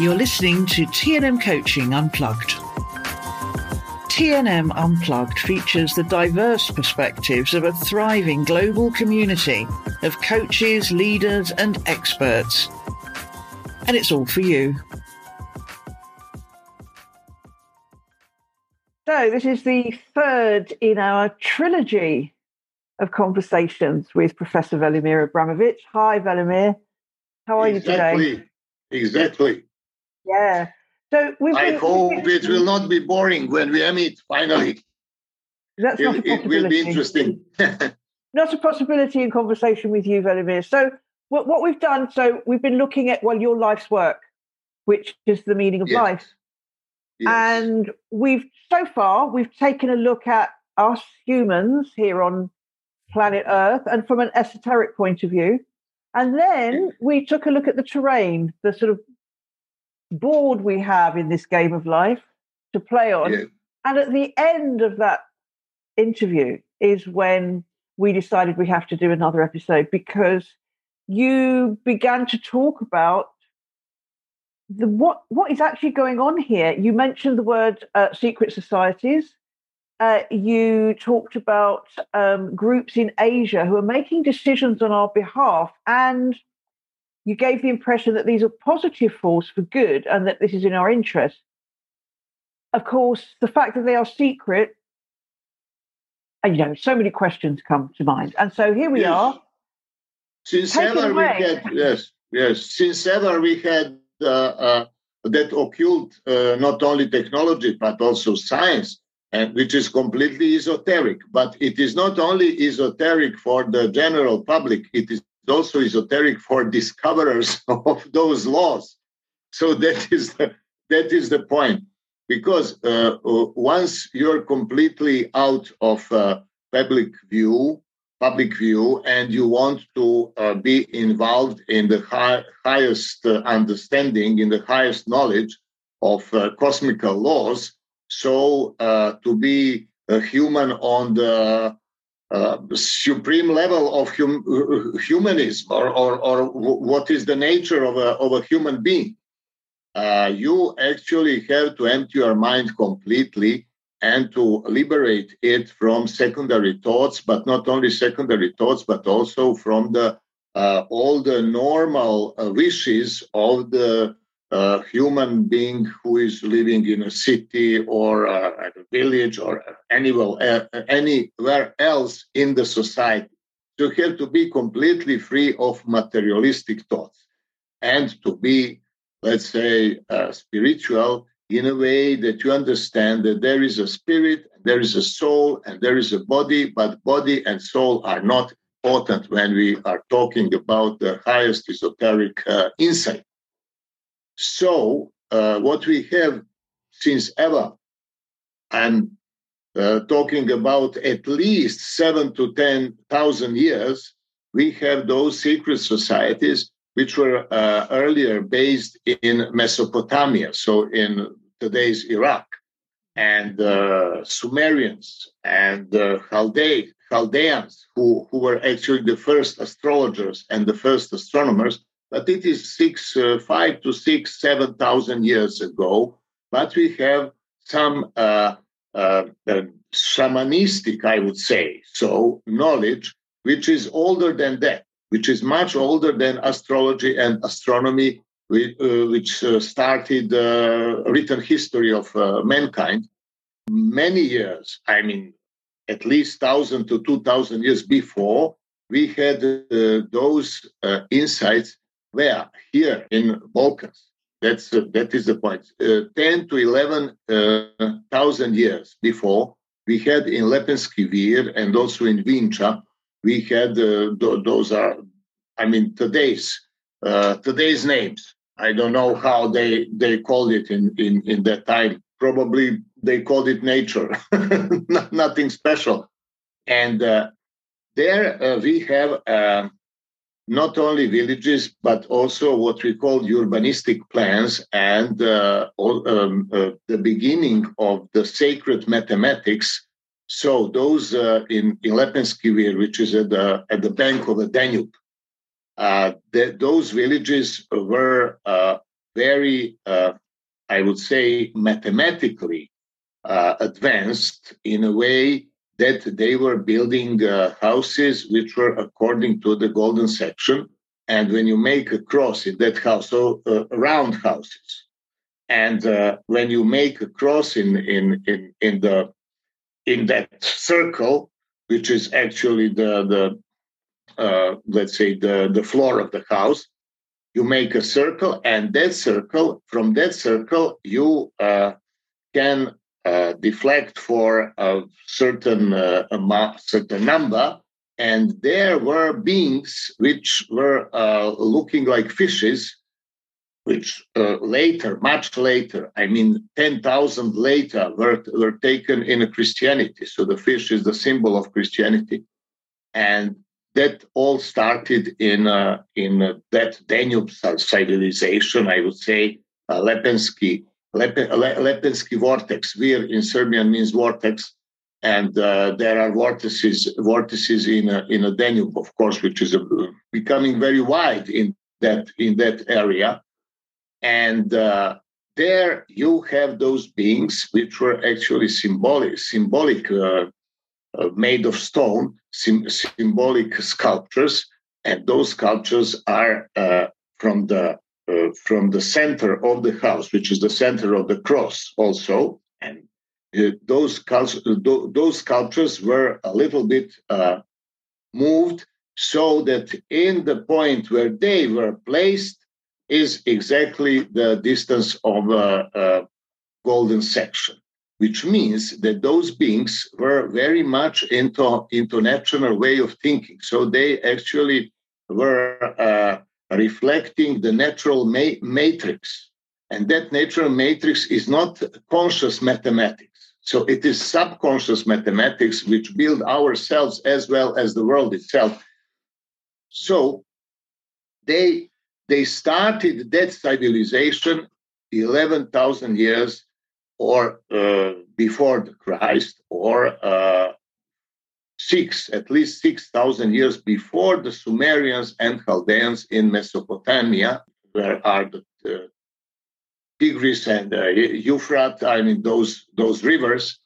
You're listening to TNM Coaching Unplugged. TNM Unplugged features the diverse perspectives of a thriving global community of coaches, leaders, and experts. And it's all for you. So, this is the third in our trilogy of conversations with Professor Velimir Abramovich. Hi, Velimir. How are exactly. you today? Exactly. Yeah. So we've I been- hope it will not be boring when we meet finally. That's not a It, it will be interesting. Not a possibility in conversation with you, Velimir. So what, what we've done, so we've been looking at well your life's work, which is the meaning of Yes. life, Yes. and we've so far we've taken a look at us humans here on planet Earth, and from an esoteric point of view, and then we took a look at the terrain, the sort of board we have in this game of life to play on. Yes. And at the end of that interview is when we decided we have to do another episode because you began to talk about the what what is actually going on here. You mentioned the word uh, secret societies. Uh, you talked about um, groups in Asia who are making decisions on our behalf, and you gave the impression that these are positive force for good and that this is in our interest of course, the fact that they are secret, and you know, so many questions come to mind. And so here we Yes. are. Since ever we had yes, yes. Since ever we had uh, uh, that occult uh, not only technology but also science, and which is completely esoteric. But it is not only esoteric for the general public; it is also esoteric for discoverers of those laws. So that is the, that is the point. Because uh, uh, once you're completely out of uh, public view, public view and you want to uh, be involved in the high, highest uh, understanding, in the highest knowledge of uh, cosmical laws, so to be a human on the uh, supreme level of hum- humanism, or, or, or what is the nature of a, of a human being, uh, you actually have to empty your mind completely and to liberate it from secondary thoughts, but not only secondary thoughts, but also from the uh, all the normal uh, wishes of the uh, human being who is living in a city or at a village or anywhere, uh, anywhere else in the society. So you have to be completely free of materialistic thoughts and to be, let's say, uh, spiritual in a way that you understand that there is a spirit, there is a soul, and there is a body, but body and soul are not important when we are talking about the highest esoteric uh, insight. So, uh, what we have since ever, I'm uh, talking about at least seven to 10,000 years, we have those secret societies which were uh, earlier based in Mesopotamia, so in today's Iraq, and uh, Sumerians and uh, Chalde- Chaldeans, who, who were actually the first astrologers and the first astronomers. But it is six, uh, five to six, seven thousand years ago. But we have some uh, uh, uh, shamanistic, I would say, so knowledge which is older than that, which is much older than astrology and astronomy, which, uh, which uh, started the written history of mankind many years. I mean, at least thousand to two thousand years before, we had those insights. Where here in Balkans, that's uh, that is the point. Uh, Ten to eleven uh, thousand years before, we had in Lepenski Vir and also in Vincha, we had uh, th- those are, I mean, today's uh, today's names. I don't know how they they called it in in in that time. Probably they called it nature, nothing special. And there we have uh, not only villages but also what we call urbanistic plans and uh, um, uh, the beginning of the sacred mathematics. So those uh, in in Lepenski Vir, which is at the at the bank of the Danube, uh, the, those villages were uh, very, uh, I would say, mathematically advanced in a way that they were building uh, houses which were according to the golden section. And when you make a cross in that house, so uh, round houses, and uh, when you make a cross in in in in the in that circle, which is actually the the uh, let's say the the floor of the house, you make a circle, and that circle from that circle you uh, can uh, deflect for a certain uh, amount, certain number, and there were beings which were uh, looking like fishes, which uh, later, much later, I mean, ten thousand later, were were taken in Christianity. So the fish is the symbol of Christianity, and that all started in uh, in that Danube civilization. I would say Lepenski Lep- Lepenski vortex. Vir in Serbian means vortex, and uh, there are vortices vortices in a, in a Danube, of course, which is a, becoming very wide in that in that area, and uh, there you have those beings which were actually symbolic symbolic uh, uh made of stone sim- symbolic sculptures and those sculptures are uh, from the uh, from the center of the house, which is the center of the cross also. And uh, those, those sculptures were a little bit uh, moved so that in the point where they were placed is exactly the distance of a, golden section which means that those beings were very much into natural way of thinking so they actually were uh, reflecting the natural ma- matrix. And that natural matrix is not conscious mathematics. So it is subconscious mathematics which build ourselves as well as the world itself. So they they started that civilization 11,000 years or uh, before the Christ or uh, six, at least 6,000 years before the Sumerians and Chaldeans in Mesopotamia, where are the uh, Tigris and uh, Euphrates, I mean those those rivers,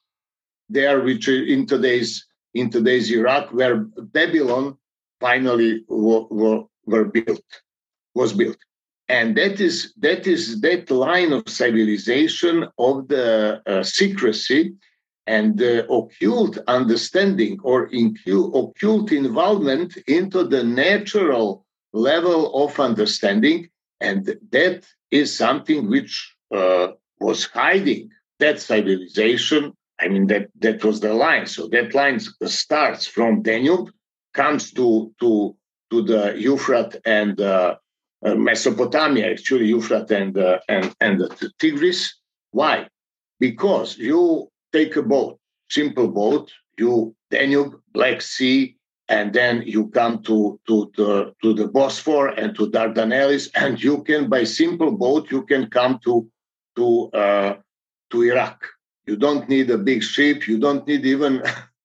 there which in today's in today's Iraq, where Babylon finally were, were built, was built, and that is that is that line of civilization of the uh, secrecy and the occult understanding or occult involvement into the natural level of understanding. And that is something which uh, was hiding that civilization. I mean, that, that was the line. So that line starts from Danube, comes to, to, to the Euphrates and uh, uh, Mesopotamia, actually Euphrates and, uh, and, and the Tigris. Why? Because you take a boat, simple boat, you Danube, Black Sea, and then you come to, to, the, to the Bosphorus and to Dardanelles, and you can, by simple boat, you can come to, to, uh, to Iraq. You don't need a big ship. You don't need even,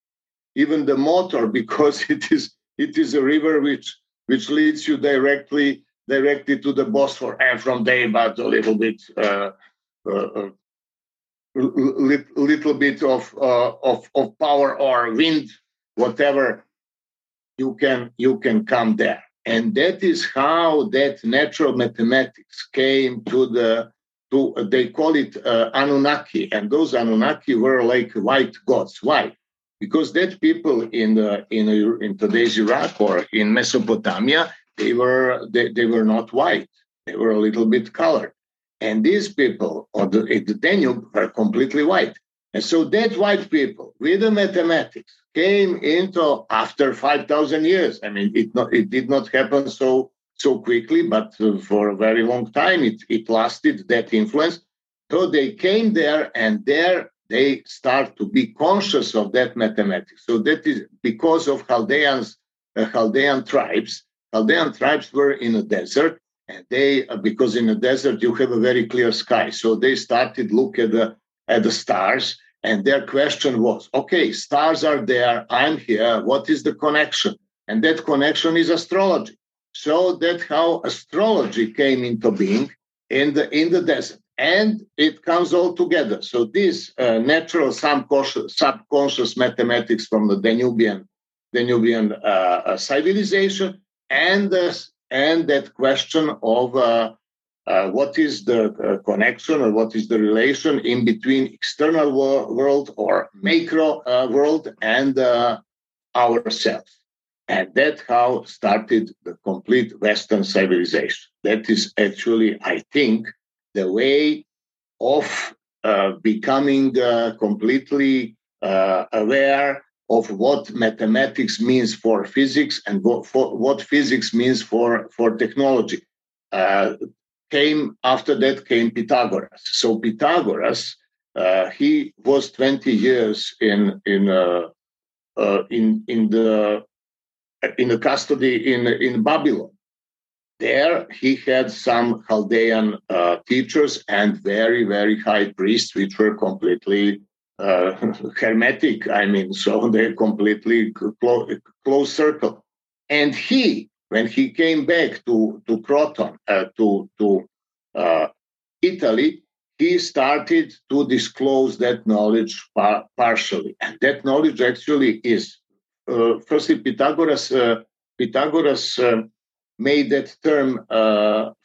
even the motor because it is, it is a river which, which leads you directly, directly to the Bosphorus, and from there, about a little bit uh, uh, uh little bit of, uh, of of power or wind, whatever, you can you can come there. And that is how that natural mathematics came to the to they call it uh, Anunnaki, and those Anunnaki were like white gods. Why? Because that people in the in in today's Iraq or in Mesopotamia, they were they, they were not white. They were a little bit colored. And these people on the, the Danube were completely white. And so that white people with the mathematics came into after 5,000 years. I mean, it, not, it did not happen so, so quickly, but uh, for a very long time, it, it lasted that influence. So they came there and there they start to be conscious of that mathematics. So that is because of Chaldeans, uh, Chaldean tribes. Chaldean tribes were in a desert they uh, because in the desert you have a very clear sky. So they started look at the at the stars and their question was okay stars are there i'm here what is the connection? And that connection is astrology. So that's how astrology came into being in the in the desert, and it comes all together. So this uh, natural subconscious, subconscious mathematics from the Danubian Danubian uh, uh civilization, and and that question of uh, uh, what is the uh, connection or what is the relation in between external wor- world or macro uh, world and uh, ourselves. And that's how started the complete western civilization. That is actually i think the way of becoming completely aware of what mathematics means for physics and what, for, what physics means for, for technology came after that came Pythagoras. So Pythagoras, uh, he was 20 years in in uh, uh, in in the in the custody in in Babylon. There he had some Chaldean uh, teachers and very very high priests, which were completely uh, hermetic. I mean, so they're completely close, close circle. And he when he came back to, to Croton, uh, to, to uh, Italy, he started to disclose that knowledge par- partially. And that knowledge actually is, uh, firstly, Pythagoras, uh, Pythagoras uh, made that term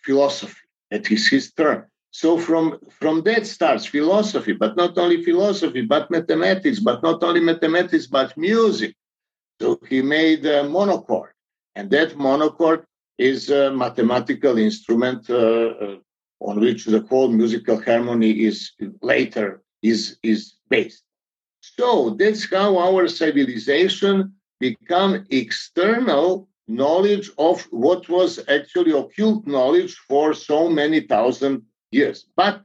philosophy. That is his term. So from, from that starts philosophy, but not only philosophy, but mathematics, but not only mathematics, but music. So he made a monochord. And that monochord is a mathematical instrument uh, uh, on which the whole musical harmony is later is, is based. So that's how our civilization become external knowledge of what was actually occult knowledge for so many thousand years. But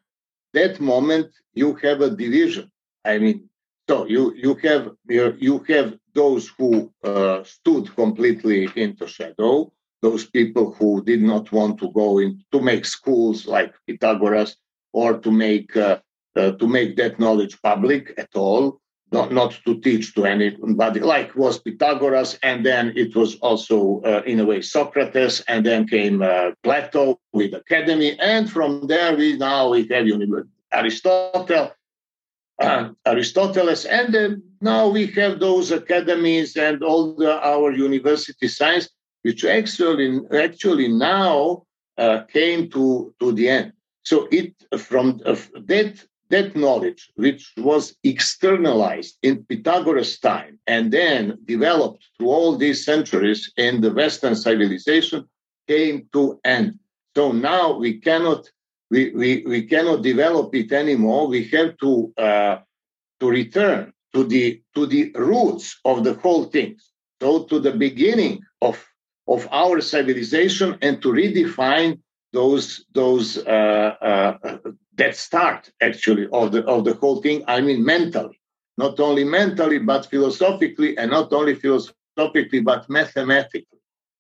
that moment you have a division. I mean, so you you have you have those who uh, stood completely into shadow, those people who did not want to go in to make schools like Pythagoras or to make uh, uh, to make that knowledge public at all, not, not to teach to anybody, like was Pythagoras, and then it was also uh, in a way Socrates, and then came uh, Plato with Academy, and from there we now we have Aristotle uh, Aristoteles, and then now we have those academies and all the, our university science, which actually actually now uh, came to to the end. So it from uh, that that knowledge, which was externalized in Pythagoras' time and then developed through all these centuries in the Western civilization, came to end. So now we cannot we, we, we cannot develop it anymore. We have to uh, to return to the to the roots of the whole thing. So to the beginning of of our civilization and to redefine those those uh, uh, that start actually of the of the whole thing. I mean mentally, not only mentally but philosophically, and not only philosophically but mathematically.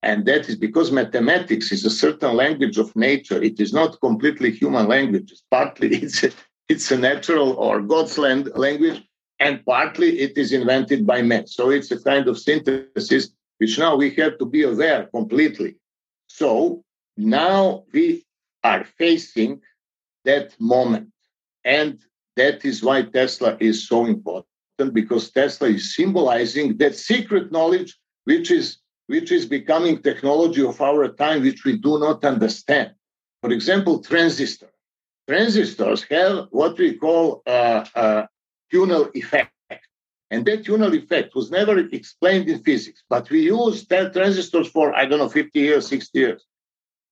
And that is because mathematics is a certain language of nature. It is not completely human language. Partly it's a, it's a natural or God's land, language, and partly it is invented by men. So it's a kind of synthesis which now we have to be aware completely. So now we are facing that moment. And that is why Tesla is so important because Tesla is symbolizing that secret knowledge which is which is becoming technology of our time, which we do not understand. For example, transistor. Transistors have what we call a, a tunnel effect. And that tunnel effect was never explained in physics, but we use that transistors for, I don't know, 50 years, 60 years.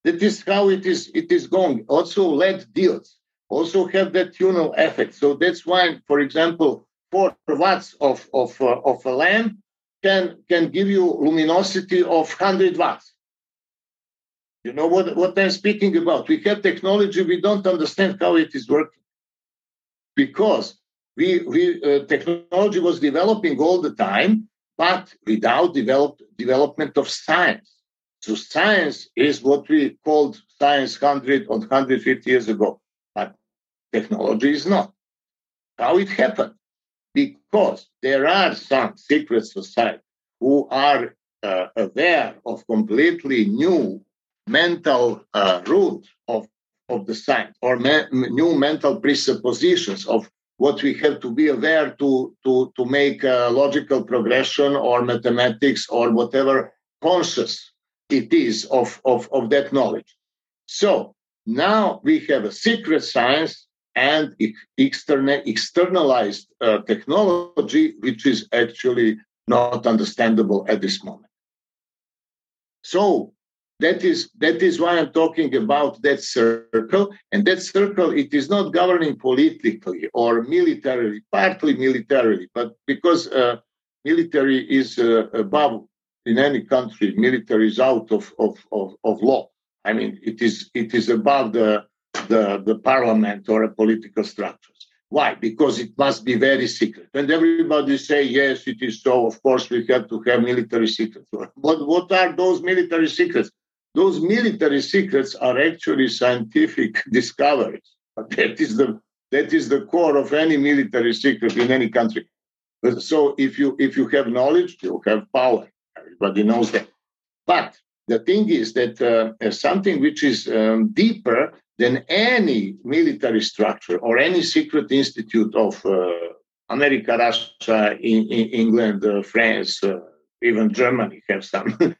That is how it is, it is going. Also, LED diodes also have that tunnel effect. So that's why, for example, four watts of, of, uh, of a lamp can can give you luminosity of 100 watts. You know what, what I'm speaking about? We have technology, we don't understand how it is working. Because we, we uh, technology was developing all the time, but without develop, development of science. So science is what we called science 100 or 150 years ago, but technology is not. How it happened? because there are some secret societies who are uh, aware of completely new mental uh, of, of the science or me- new mental presuppositions of what we have to be aware to to to make logical progression or mathematics or whatever conscious it is of, of, of that knowledge. So now we have a secret science and external, externalized uh, technology, which is actually not understandable at this moment. So that is that is why I'm talking about that circle, and that circle it is not governing politically or militarily, partly militarily, but because uh, military is uh, above in any country, military is out of, of, of, of law. I mean, it is it is above the, the, the parliament or a political structures. Why? Because it must be very secret. And everybody say, yes, it is so. Of course, we have to have military secrets. But what are those military secrets? Those military secrets are actually scientific discoveries. That is the that is the core of any military secret in any country. So if you if you have knowledge, you have power. Everybody knows that. But the thing is that uh, something which is um, deeper than any military structure or any secret institute of uh, America, Russia, in, in England, uh, France, uh, even Germany have some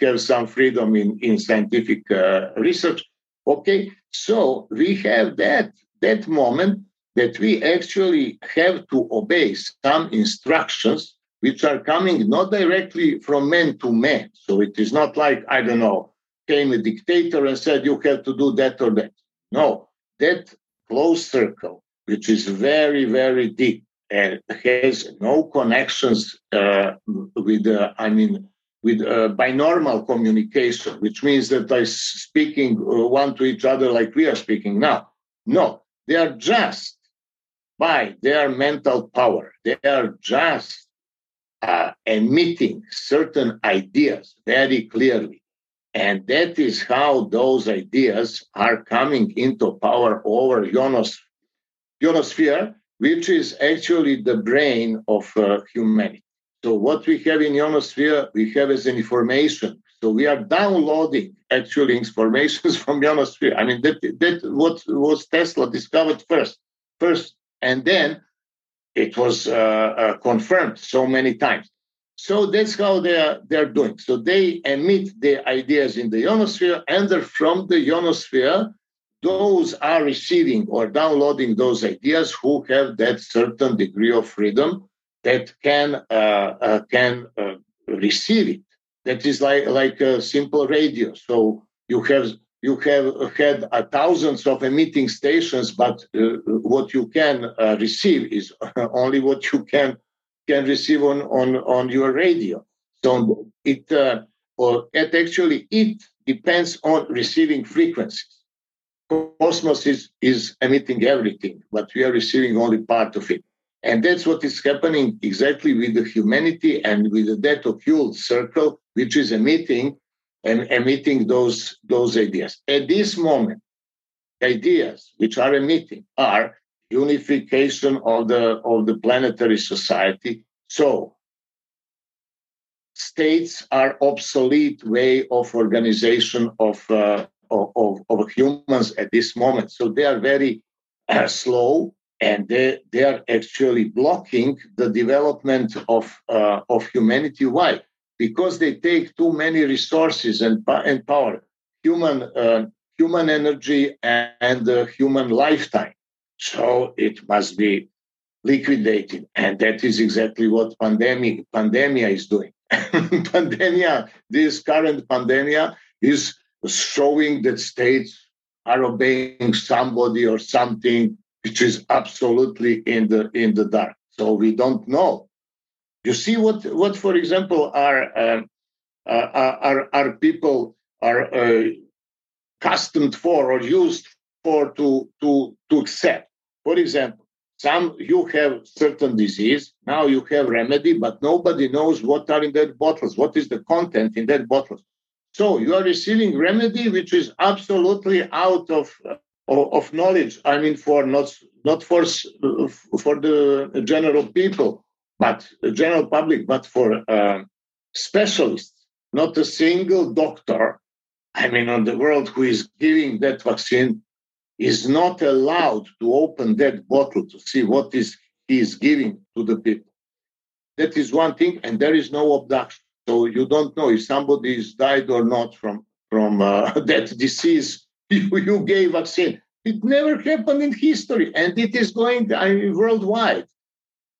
have some freedom in, in scientific uh, research. Okay, so we have that that moment that we actually have to obey some instructions which are coming not directly from man to man. So it is not like, I don't know, came a dictator and said, you have to do that or that. No, that close circle, which is very, very deep and has no connections uh, with, uh, I mean, with uh, binormal communication, which means that they're speaking uh, one to each other like we are speaking now. No, they are just by their mental power. They are just uh, emitting certain ideas very clearly. And that is how those ideas are coming into power over ionos- ionosphere, which is actually the brain of uh, humanity. So what we have in ionosphere, we have as an information. So we are downloading actually informations from ionosphere. I mean, that, that what was Tesla discovered first, first, and then it was uh, uh, confirmed so many times. So that's how they are they're doing. So they emit the ideas in the ionosphere, and from the ionosphere, those are receiving or downloading those ideas who have that certain degree of freedom that can uh, uh, can uh, receive it. That is like like a simple radio. So you have you have had thousands of emitting stations, but uh, what you can uh, receive is only what you can can receive on on on your radio. So it uh, or it actually it depends on receiving frequencies. Cosmos is is emitting everything, but we are receiving only part of it. And that's what is happening exactly with the humanity and with that occult circle, which is emitting and emitting those, those ideas. At this moment, ideas which are emitting are unification of the, of the planetary society. So states are obsolete way of organization of, uh, of, of, humans at this moment. So they are very uh, slow and they, they are actually blocking the development of, uh, of humanity. Why? Because they take too many resources and, and power, human, uh, human energy and, and uh, human lifetime. So it must be liquidated. And that is exactly what pandemic, pandemia is doing. pandemia, this current pandemia is showing that states are obeying somebody or something which is absolutely in the in the dark. So we don't know you see what, what for example, are, um, uh, are, are people are uh, accustomed for or used for to, to, to accept. For example, some you have certain disease, now you have remedy, but nobody knows what are in that bottles, what is the content in that bottles. So you are receiving remedy which is absolutely out of of, knowledge. I mean, for not not for for the general people but the general public, but for uh, specialists. Not a single doctor I mean, on the world who is giving that vaccine is not allowed to open that bottle to see what is he is giving to the people. That is one thing, and there is no abduction. So you don't know if somebody is died or not from from uh, that disease you, gave vaccine. It never happened in history, and it is going I mean, worldwide.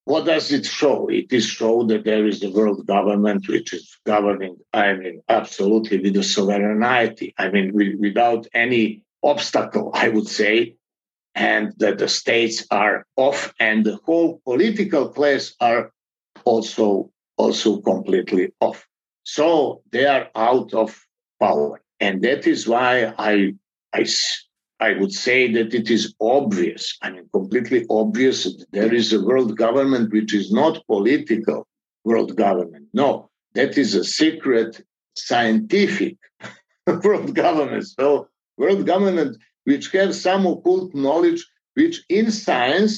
What does it show? It is show that there is a world government which is governing, I mean, absolutely with the sovereignty. I mean, without any obstacle, I would say, and that the states are off and the whole political class are also also completely off. So they are out of power. And that is why I I I would say that it is obvious, I mean, completely obvious that there is a world government which is not political world government. No, that is a secret scientific world government. So, world government which has some occult knowledge, which in science,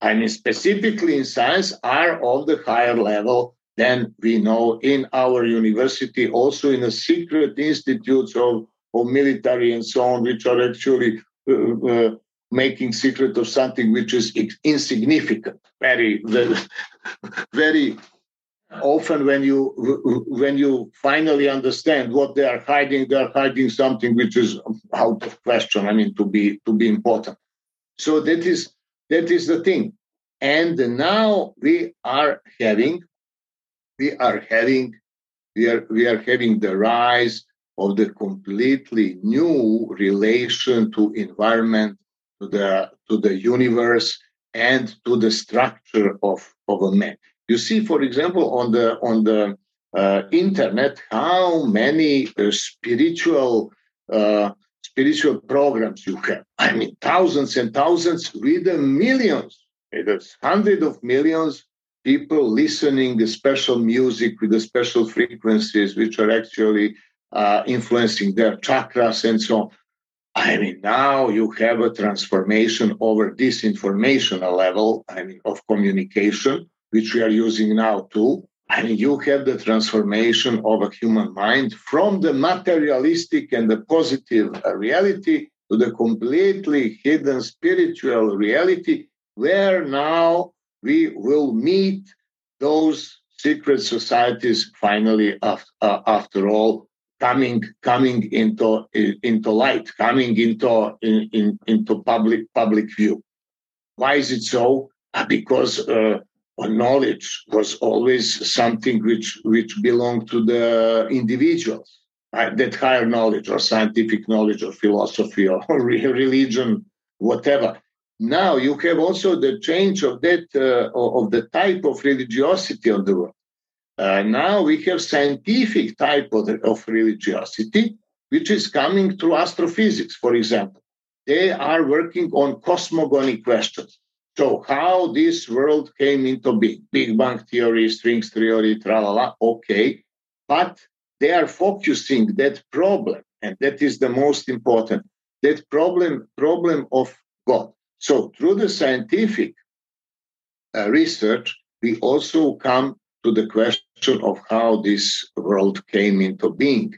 I mean, specifically in science, are of the higher level than we know in our university, also in the secret institutes of of military and so on, which are actually uh, uh, making secret of something which is insignificant. Very, very, very often when you when you finally understand what they are hiding, they are hiding something which is out of question. I mean, to be to be important. So that is that is the thing. And now we are having we are having we are we are having the rise of the completely new relation to environment, to the to the universe, and to the structure of, of a man. You see, for example, on the on the uh, internet, how many uh, spiritual uh, spiritual programs you have. I mean, thousands and thousands with the millions, there's hundreds of millions people listening to special music with the special frequencies, which are actually uh, influencing their chakras and so on. I mean, now you have a transformation over this informational level, I mean, of communication, which we are using now too. I mean, you have the transformation of a human mind from the materialistic and the positive reality to the completely hidden spiritual reality, where now we will meet those secret societies finally after, uh, after all coming coming into into light, coming into in, in, into public public view. Why is it so? Uh, because uh, knowledge was always something which which belonged to the individuals. That higher knowledge, or scientific knowledge, or philosophy, or religion, whatever. Now you have also the change of that uh, of the type of religiosity of the world. Uh, now we have scientific type of, of religiosity, which is coming through astrophysics, for example. They are working on cosmogony questions. So how this world came into being, Big Bang theory, strings theory, tralala, okay. But they are focusing that problem, and that is the most important, that problem, problem of God. So through the scientific uh, research, we also come to the question of how this world came into being.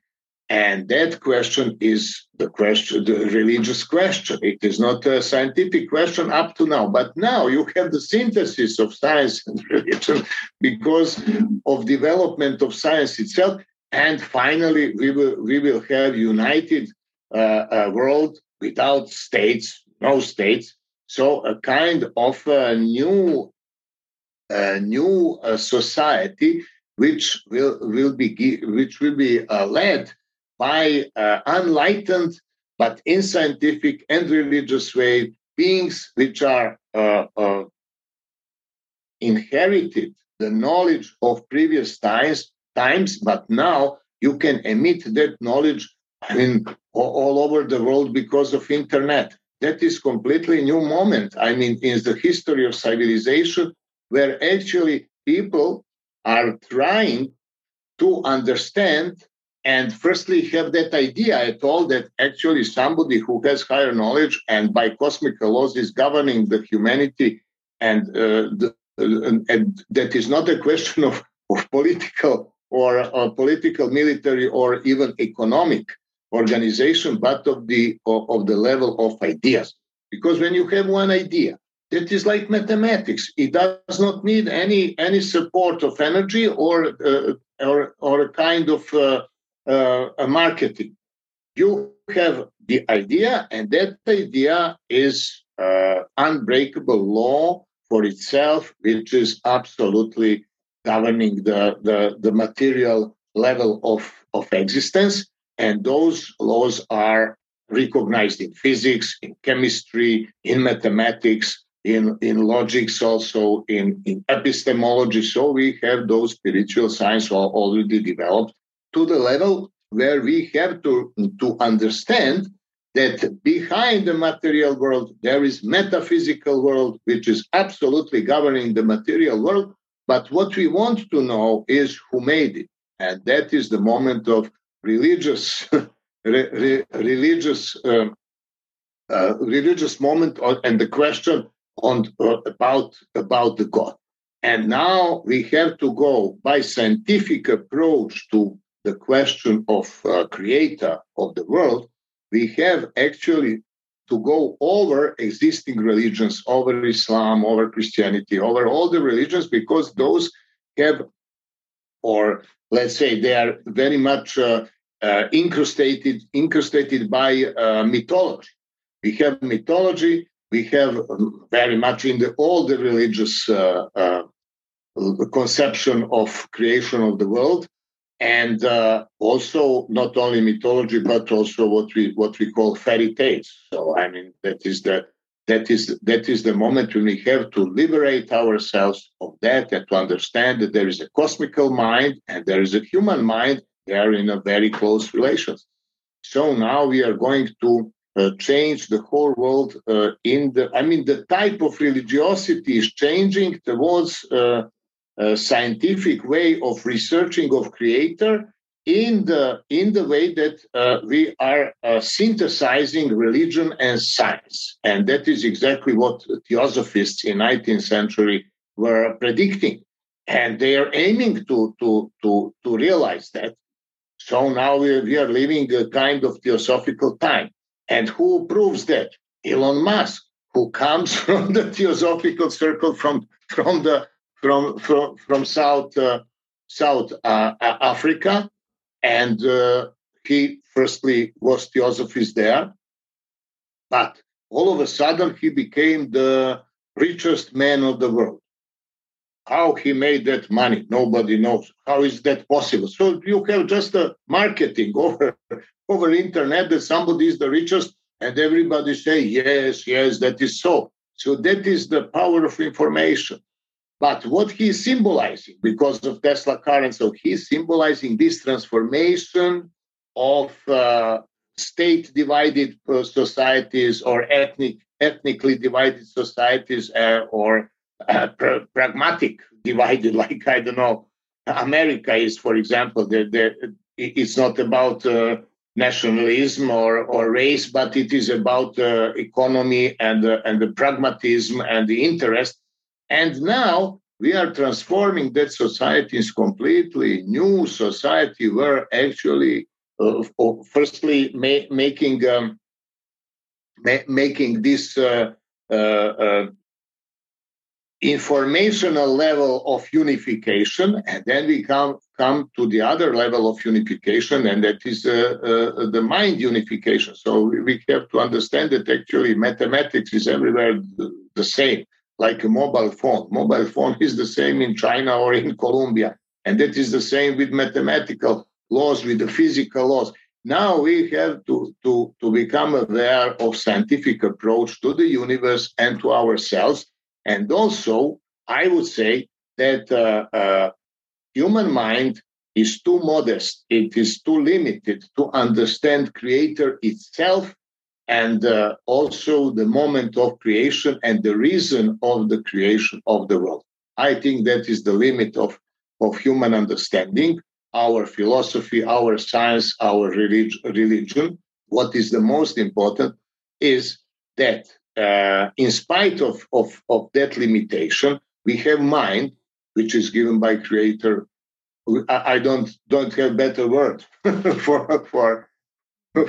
And that question is the question, the religious question. It is not a scientific question up to now. But now you have the synthesis of science and religion because of development of science itself. And finally, we will we will have united uh, a world without states, no states. So a kind of a new a new uh, society which will will be which will be uh, led by uh, enlightened but in scientific and religious way beings which are uh, inherited the knowledge of previous times times but now you can emit that knowledge I mean all, all over the world because of internet. That is completely new moment i mean in the history of civilization where actually people are trying to understand and firstly have that idea at all that actually somebody who has higher knowledge and by cosmic laws is governing the humanity and, uh, the, uh, and that is not a question of, of political or a political, military, or even economic organization, but of the of the level of ideas. Because when you have one idea, that is like mathematics. It does not need any any support of energy or uh, or or a kind of uh, uh, a marketing. You have the idea, and that idea is uh, unbreakable law for itself, which is absolutely governing the, the, the material level of, of existence. And those laws are recognized in physics, in chemistry, in mathematics, in, in logics, also in, in epistemology. So we have those spiritual science already developed to the level where we have to, to understand that behind the material world there is metaphysical world which is absolutely governing the material world but what we want to know is who made it and that is the moment of religious re, re, religious um, uh, religious moment and the question on uh, about about the god and now we have to go by scientific approach to the question of uh, creator of the world we have actually to go over existing religions, over Islam, over Christianity, over all the religions, because those have, or let's say, they are very much uh, uh, incrustated, incrustated by uh, mythology. We have mythology. We have very much in the all the religious uh, uh, conception of creation of the world. And uh, also not only mythology but also what we what we call fairy tales. So i mean that is the that is that is the moment when we have to liberate ourselves of that and to understand that there is a cosmical mind and there is a human mind. They are in a very close relations. So now we are going to uh, change the whole world uh, in the i mean the type of religiosity is changing towards uh, scientific way of researching of creator in the in the way that uh, we are uh, synthesizing religion and science. And that is exactly what theosophists in 19th century were predicting. And they are aiming to to to to realize that. So now we, we are living a kind of theosophical time and who proves that? Elon musk who comes from the theosophical circle from from the from from from South uh, South uh, Africa, and uh, he firstly was theosophist there, but all of a sudden he became the richest man of the world. How he made that money, nobody knows. How is that possible? So you have just a marketing over over internet that somebody is the richest, and everybody say yes, yes, that is so. So that is the power of information. But what he's symbolizing, because of Tesla current, so he's symbolizing this transformation of uh, state divided uh, societies or ethnic ethnically divided societies uh, or uh, pr- pragmatic divided, like I don't know, America is, for example, the, the, it's not about uh, nationalism or, or race, but it is about uh, economy and, and the pragmatism and the interest. And now we are transforming that society into completely new society where actually, uh, firstly, ma- making um, ma- making this uh, uh, uh, informational level of unification, and then we come come to the other level of unification, and that is uh, uh, the mind unification. So we have to understand that actually mathematics is everywhere the same like a mobile phone. Mobile phone is the same in China or in Colombia. And that is the same with mathematical laws, with the physical laws. Now we have to, to, to become aware of scientific approach to the universe and to ourselves. And also, I would say that uh, uh, human mind is too modest. It is too limited to understand creator itself and uh, also the moment of creation and the reason of the creation of the world. I think that is the limit of, of human understanding, our philosophy, our science, our relig- religion. What is the most important is that, uh, in spite of, of, of that limitation, we have mind, which is given by Creator. I don't don't have better word for for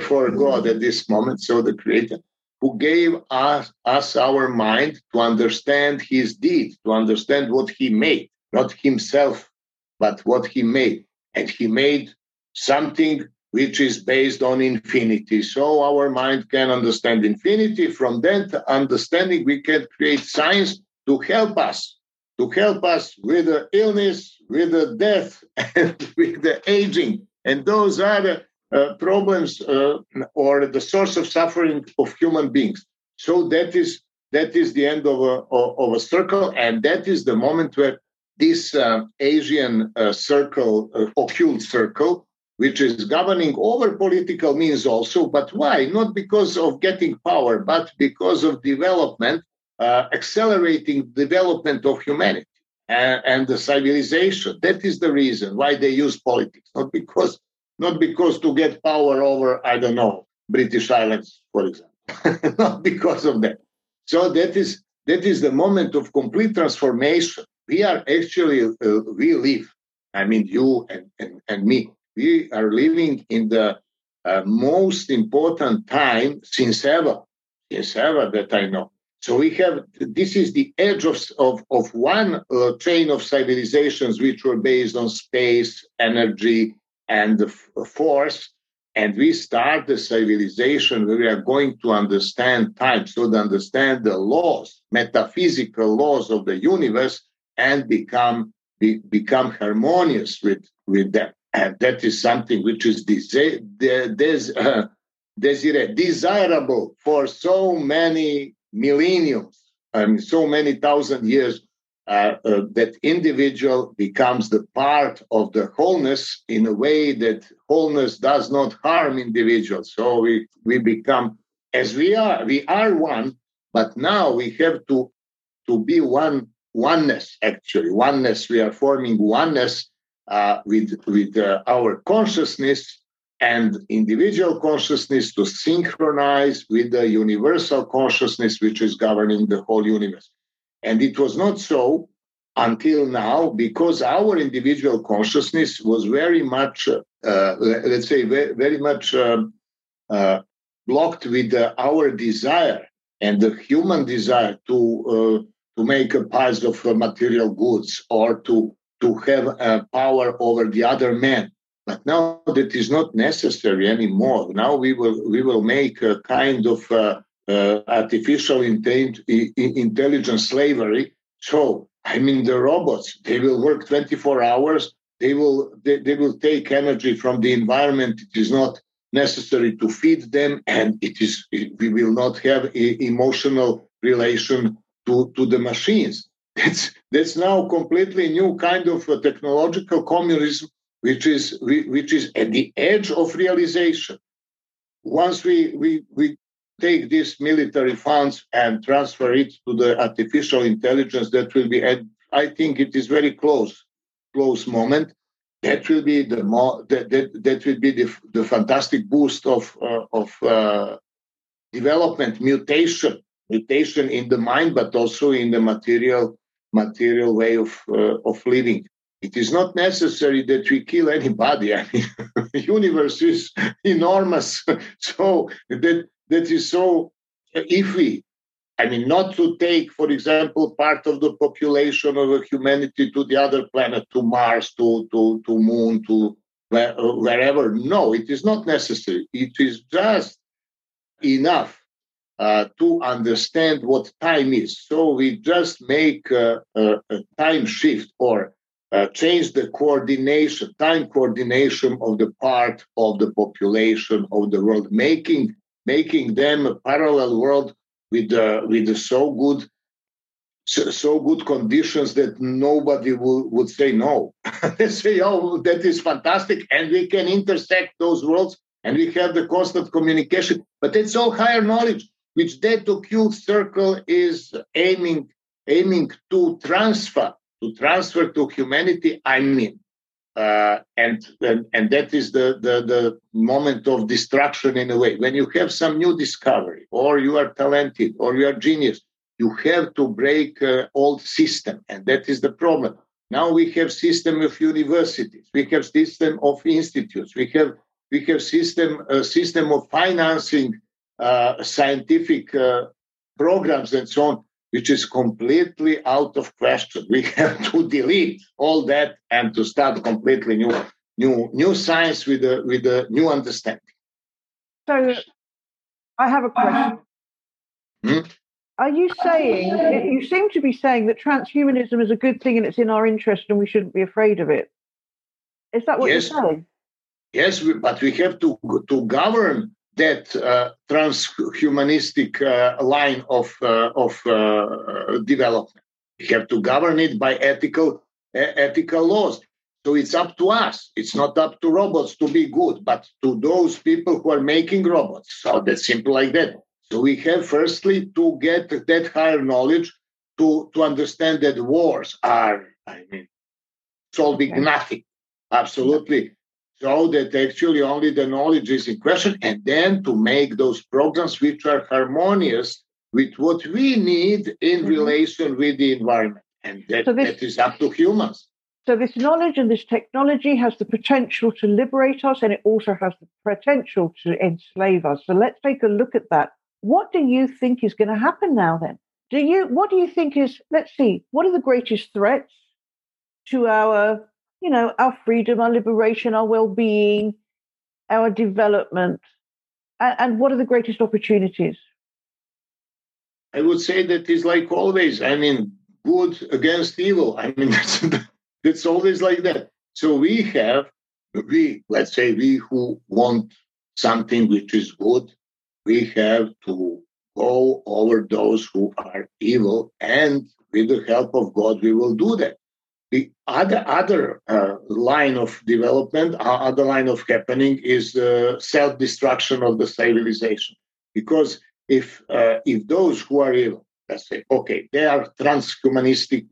for God at this moment. So the Creator, who gave us us our mind to understand His deed, to understand what He made, not Himself, but what He made, and He made something which is based on infinity. So our mind can understand infinity. From that understanding, we can create science to help us, to help us with the illness, with the death, and with the aging. And those are the uh, problems uh, or the source of suffering of human beings. So that is that is the end of a of a circle, and that is the moment where this uh, Asian uh, circle, uh, occult circle, which is governing over political means also. But why? Not because of getting power, but because of development, uh, accelerating development of humanity and, and, the civilization. That is the reason why they use politics, not because not because to get power over, I don't know, British Islands, for example, not because of that. So that is that is the moment of complete transformation. We are actually uh, we live. I mean, you and, and, and me we are living in the uh, most important time since ever, since ever that I know. So we have this is the edge of of, of one uh, chain of civilizations which were based on space, energy, and force, and we start the civilization where we are going to understand time, so to understand the laws, metaphysical laws of the universe, and become be, become harmonious with with them and that is something which is des- uh, desirable, desirable for so many millenniums, I mean, so many thousand years, uh, uh, that individual becomes the part of the wholeness in a way that wholeness does not harm individuals. So we, we become, as we are, we are one, but now we have to, to be one oneness, actually. Oneness, we are forming oneness uh, with, with uh, our consciousness and individual consciousness to synchronize with the universal consciousness which is governing the whole universe. And it was not so until now because our individual consciousness was very much, uh, let's say, very, much um, uh, blocked with uh, our desire and the human desire to uh, to make a pile of material goods or to to have uh, power over the other man. But now that is not necessary anymore. Now we will we will make a kind of uh, uh, artificial intelligence slavery. So I mean, the robots they will work 24 hours. They will they, they will take energy from the environment. It is not necessary to feed them, and it is we will not have emotional relation to to the machines that's that's now completely new kind of technological communism, which is which is at the edge of realization. Once we we we take these military funds and transfer it to the artificial intelligence, that will be at, I think it is very close close moment. That will be the that that, that will be the, the fantastic boost of uh, of uh, development mutation mutation in the mind, but also in the material material way of uh, of living. It is not necessary that we kill anybody. I mean, the universe is enormous, so that that is so. If we, I mean, not to take, for example, part of the population of humanity to the other planet, to Mars, to to to Moon, to where, wherever. No, it is not necessary. It is just enough uh, to understand what time is. So we just make a, a, a time shift or uh, change the coordination, time coordination of the part of the population of the world, making making them a parallel world with uh, with so good so, so, good conditions that nobody would, would say no. they say, oh, that is fantastic, and we can intersect those worlds, and we have the constant communication. But it's all higher knowledge which that occult circle is aiming aiming to transfer to transfer to humanity i mean. Uh, and, and and that is the, the the moment of destruction in a way. When you have some new discovery or you are talented or you are genius you have to break uh, old system and that is the problem. Now we have system of universities, we have system of institutes, we have we have system a system of financing uh, scientific uh, programs and so on, which is completely out of question. We have to delete all that and to start completely new new new science with a with a new understanding. So, I have a question. Hmm? Are you saying, you seem to be saying that transhumanism is a good thing and it's in our interest and we shouldn't be afraid of it? Is that what yes. you're saying? Yes, but we have to, to govern that uh, transhumanistic uh, line of, uh, of uh, development. We have to govern it by ethical, ethical laws. So it's up to us. It's not up to robots to be good, but to those people who are making robots. So that's simple like that. So we have firstly to get that higher knowledge to, to understand that wars are, I mean, solving nothing. Absolutely. So that actually only the knowledge is in question, and then to make those programs which are harmonious with what we need in mm-hmm. relation with the environment. And that, so this, that is up to humans. So this knowledge and this technology has the potential to liberate us and it also has the potential to enslave us. So let's take a look at that what do you think is going to happen now then? Do you what do you think is let's see, what are the greatest threats to our, you know, our freedom, our liberation, our well-being, our development? And, and what are the greatest opportunities? I would say that is like always. I mean, good against evil. I mean, it's, it's always like that. So we have, we, let's say, we who want something which is good, we have to go over those who are evil, and with the help of God, we will do that. The other other uh, line of development, uh, other line of happening is the self destruction of the civilization. Because if uh, if those who are evil, let's say, okay, they are transhumanistic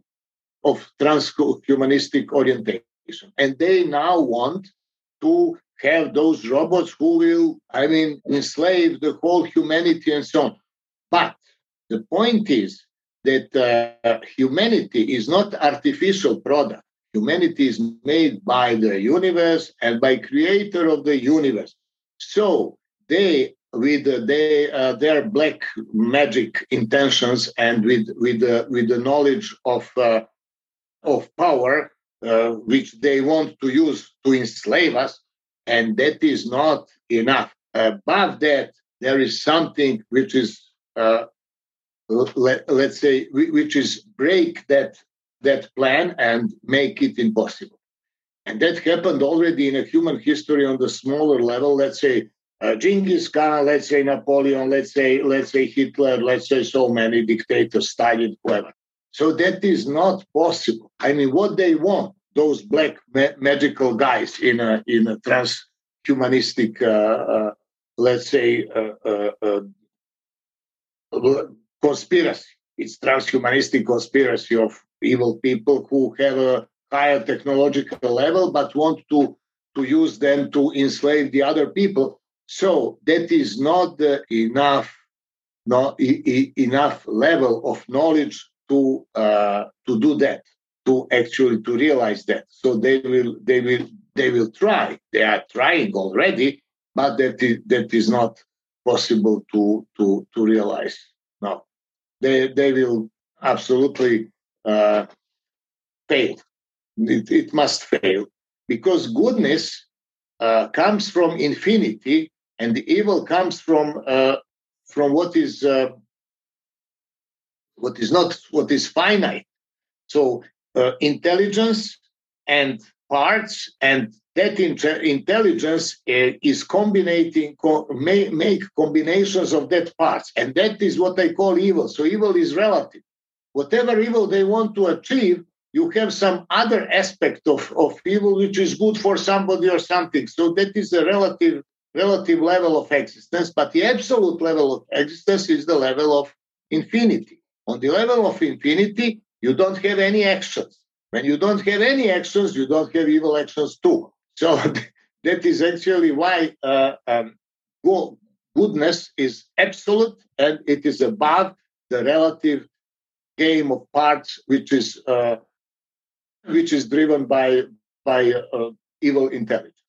of transhumanistic orientation, and they now want to have those robots who will, I mean, enslave the whole humanity and so on. But the point is that uh, humanity is not artificial product. Humanity is made by the universe and by creator of the universe. So they, with uh, they, uh, their black magic intentions and with with uh, with the knowledge of uh, of power, uh, which they want to use to enslave us, and that is not enough. Above that, there is something which is, let, let's say, which is break that that plan and make it impossible. And that happened already in a human history on the smaller level. Let's say uh, Genghis Khan, let's say Napoleon, let's say let's say Hitler, let's say so many dictators, Stalin, whoever. So that is not possible. I mean, what they want those black ma- magical guys in a in a transhumanistic, uh, uh, let's say, uh, uh, uh, conspiracy. It's transhumanistic conspiracy of evil people who have a higher technological level but want to to use them to enslave the other people. So that is not the enough, not e- e- enough level of knowledge to uh, to do that to actually to realize that. So they will they will they will try. They are trying already, but that is, that is not possible to to to realize. They they will absolutely uh, fail. It, it must fail because goodness uh, comes from infinity, and the evil comes from uh, from what is uh, what is not what is finite. So uh, intelligence and parts and that intelligence uh, is combining make combinations of that parts and that is what i call evil. So evil is relative. Whatever evil they want to achieve you have some other aspect of, of evil which is good for somebody or something. So that is a relative relative level of existence. But the absolute level of existence is the level of infinity. On the level of infinity you don't have any actions. When you don't have any actions, you don't have evil actions too. So that is actually why uh, um, goodness is absolute and it is above the relative game of parts, which is uh, which is driven by by uh, evil intelligence.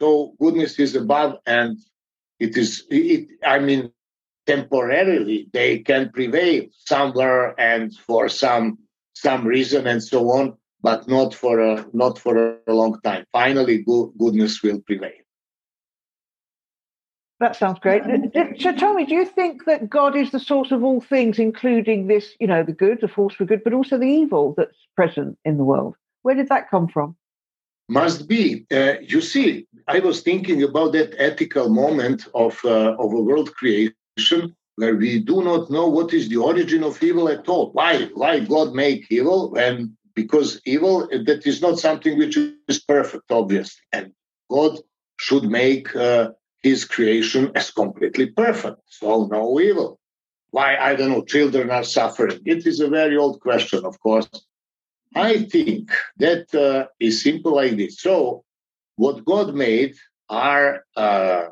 So goodness is above, and it is. It, I mean, temporarily they can prevail somewhere and for some some reason and so on, but not for a not for a long time. Finally, go- goodness will prevail. That sounds great. So tell me, do you think that God is the source of all things, including this, you know, the good, the force for good, but also the evil that's present in the world? Where did that come from? Must be. Uh, you see, I was thinking about that ethical moment of uh, of a world creation where we do not know what is the origin of evil at all. Why? Why God make evil? And because evil that is not something which is perfect, obviously, and God should make. Uh, his creation as completely perfect. So no evil. Why, I don't know, children are suffering. It is a very old question, of course. I think that uh, is simple like this. So what God made are uh,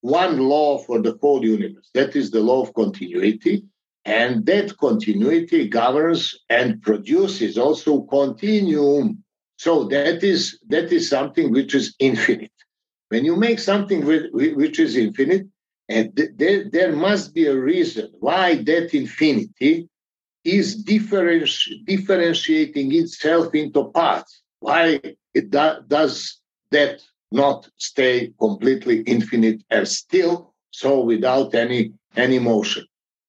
one law for the whole universe. That is the law of continuity. And that continuity governs and produces also continuum. So that is that is something which is infinite. When you make something which is infinite, and there, there must be a reason why that infinity is differenti- differentiating itself into parts. Why it do- does that not stay completely infinite and still, so without any, any motion?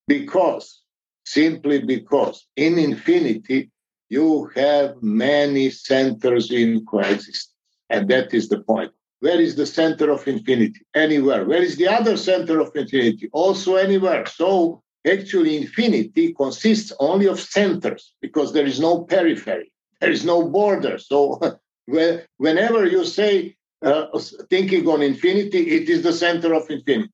Because, simply because in infinity, you have many centers in coexistence. And that is the point. Where is the center of infinity? Anywhere. Where is the other center of infinity? Also anywhere. So actually, infinity consists only of centers because there is no periphery, there is no border. So whenever you say uh, thinking on infinity, it is the center of infinity.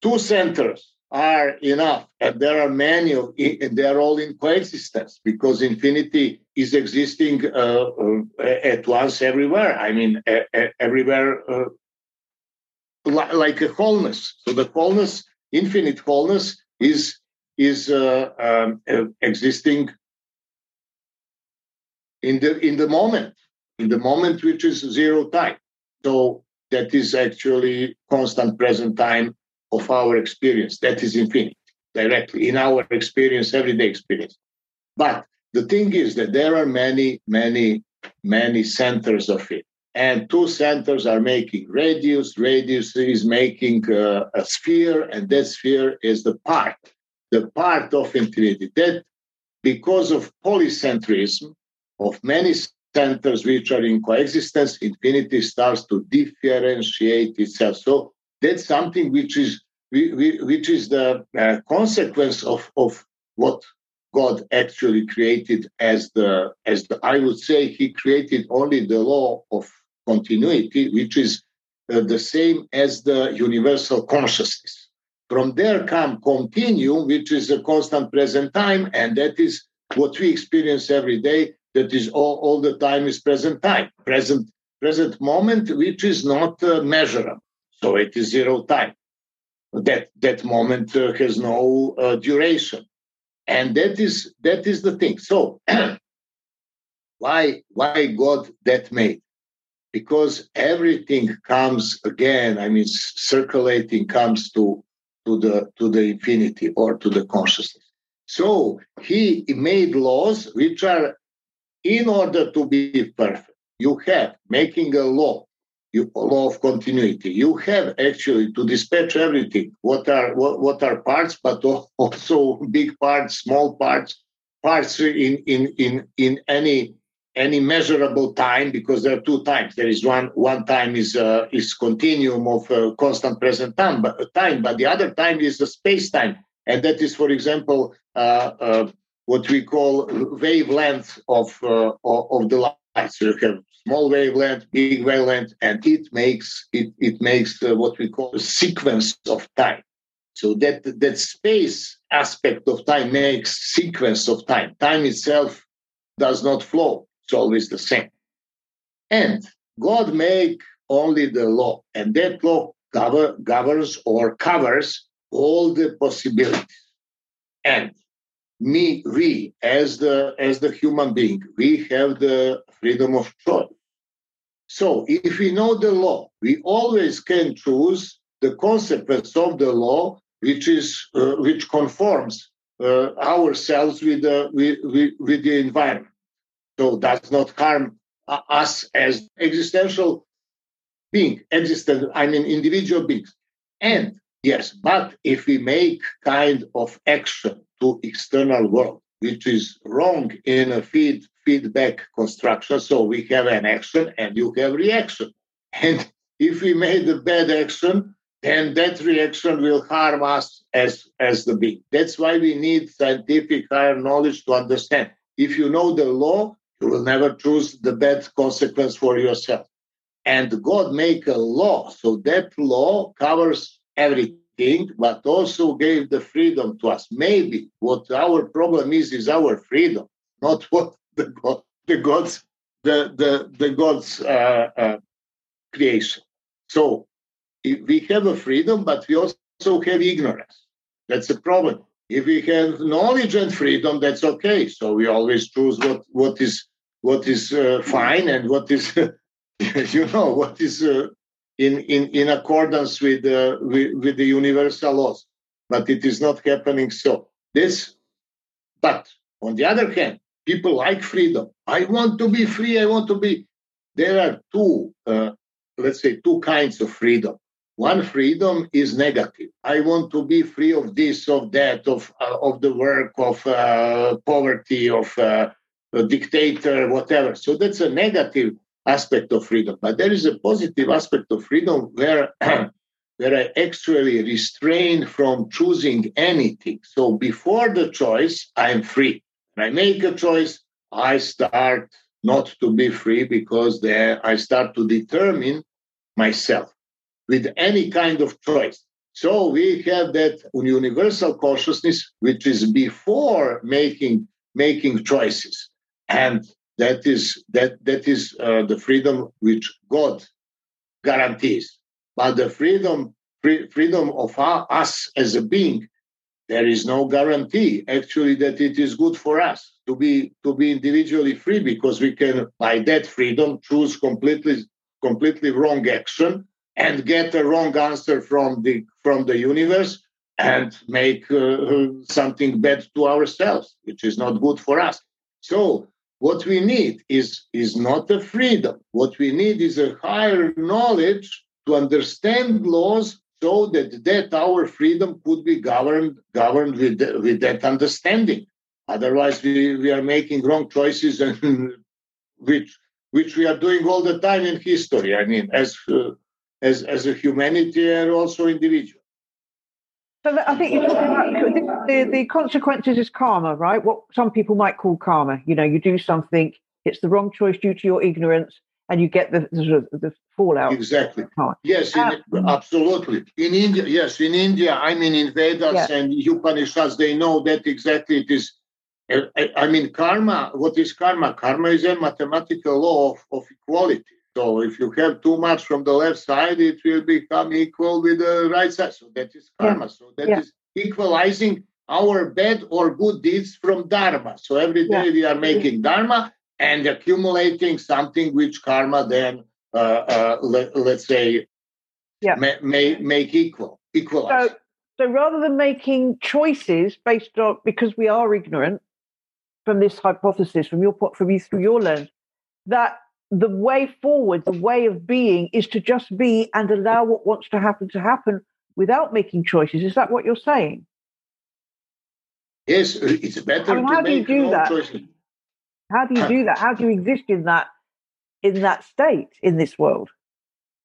Two centers are enough. And there are many, of, they're all in coexistence because infinity is existing uh, uh, at once everywhere. I mean, everywhere uh, like a wholeness. So the wholeness, infinite wholeness, is is uh, um, uh, existing in the in the moment, in the moment which is zero time. So that is actually constant present time of our experience. That is infinite directly in our experience, everyday experience. But the thing is that there are many, many, many centers of it. And two centers are making radius. Radius is making uh, a sphere, and that sphere is the part, the part of infinity. That because of polycentrism of many centers which are in coexistence, infinity starts to differentiate itself. So that's something which is which is the uh, consequence of, of what God actually created as the as the I would say he created only the law of continuity, which is uh, the same as the universal consciousness. From there come continuum, which is a constant present time, and that is what we experience every day. That is all, all the time is present time, present present moment, which is not uh, measurable. So it is zero time. That that moment uh, has no uh, duration, and that is that is the thing. So why why God that made? Because everything comes again. I mean, circulating comes to to the to the infinity or to the consciousness. So he made laws which are in order to be perfect. You have making a law you, law of continuity. You have actually to dispatch everything. What are what, what are parts, but also big parts, small parts, parts in in in in any any measurable time because there are two times. There is one one time is uh, is continuum of uh, constant present time, but time, but the other time is the space time, and that is, for example, uh, uh what we call wavelength of uh, of the light. So you have small wavelength, big wavelength, and it makes it it makes uh, what we call a sequence of time. So that that space aspect of time makes sequence of time. Time itself does not flow; it's always the same. And God make only the law, and that law cover, governs or covers all the possibilities. And me, we as the as the human being, we have the freedom of choice. So if we know the law, we always can choose the consequence of the law, which is uh, which conforms uh, ourselves with the with, with, with the environment. So does not harm uh, us as existential being, existent, I mean individual beings. And yes, but if we make kind of action to external world, which is wrong in a feed feedback construction. So we have an action and you have reaction. And if we made a bad action, then that reaction will harm us as, as the being. That's why we need scientific higher knowledge to understand. If you know the law, you will never choose the bad consequence for yourself. And God make a law. So that law covers everything but also gave the freedom to us. Maybe what our problem is is our freedom, not what the God, the God's the the the God's uh, uh, creation. So we have a freedom, but we also have ignorance. That's the problem. If we have knowledge and freedom, that's okay. So we always choose what what is what is uh, fine and what is you know what is uh, in, in, in accordance with, uh, with, with the universal laws. But it is not happening so. This, but on the other hand, people like freedom. I want to be free. I want to be. There are two, uh, let's say, two kinds of freedom. One freedom is negative. I want to be free of this, of that, of uh, of the work, of uh, poverty, of uh, dictator, whatever. So that's a negative aspect of freedom. But there is a positive aspect of freedom where, where I actually restrain from choosing anything. So before the choice, I'm free. When I make a choice, I start not to be free because there I start to determine myself with any kind of choice. So we have that universal consciousness, which is before making making choices. And that is that that is uh, the freedom which God guarantees. But the freedom free, freedom of our, us as a being, there is no guarantee actually that it is good for us to be to be individually free because we can by that freedom choose completely completely wrong action and get a wrong answer from the from the universe and make uh, something bad to ourselves which is not good for us so what we need is, is not a freedom. What we need is a higher knowledge to understand laws so that, that our freedom could be governed, governed with, with that understanding. Otherwise, we, we are making wrong choices, and which, which we are doing all the time in history. I mean, as, uh, as, as a humanity and also individual. So I think you're talking about the, the consequences is karma, right? What some people might call karma. You know, you do something, it's the wrong choice due to your ignorance, and you get the the, the fallout. Exactly. Yes, in, um, absolutely. In India, yes, in India, I mean, in Vedas yeah. and Upanishads, they know that exactly it is. I mean, karma. What is karma? Karma is a mathematical law of, of equality. So if you have too much from the left side, it will become equal with the right side. So that is karma. Yeah. So that yeah. is equalizing our bad or good deeds from dharma. So every day yeah. we are making dharma and accumulating something which karma then, uh, uh, let, us say, yeah. may, may make equal, equalize. So, so rather than making choices based on because we are ignorant from this hypothesis, from your from you through your lens, that the way forward, the way of being is to just be and allow what wants to happen to happen without making choices. Is that what you're saying? Yes, it's better mean, how do you do that? Choices. How do you do that? How do you exist in that in that state in this world?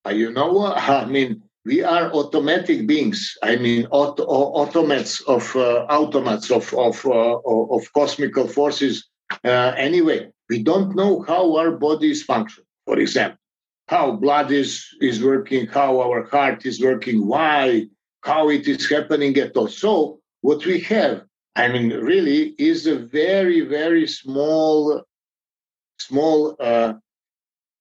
Uh, you know what? I mean, we are automatic beings. I mean, auto, automats of uh, automats of of uh, of cosmical forces. Uh, anyway, we don't know how our bodies function. For example, how blood is, is working, how our heart is working, why, how it is happening at all. So what we have, I mean, really is a very, very small, small uh,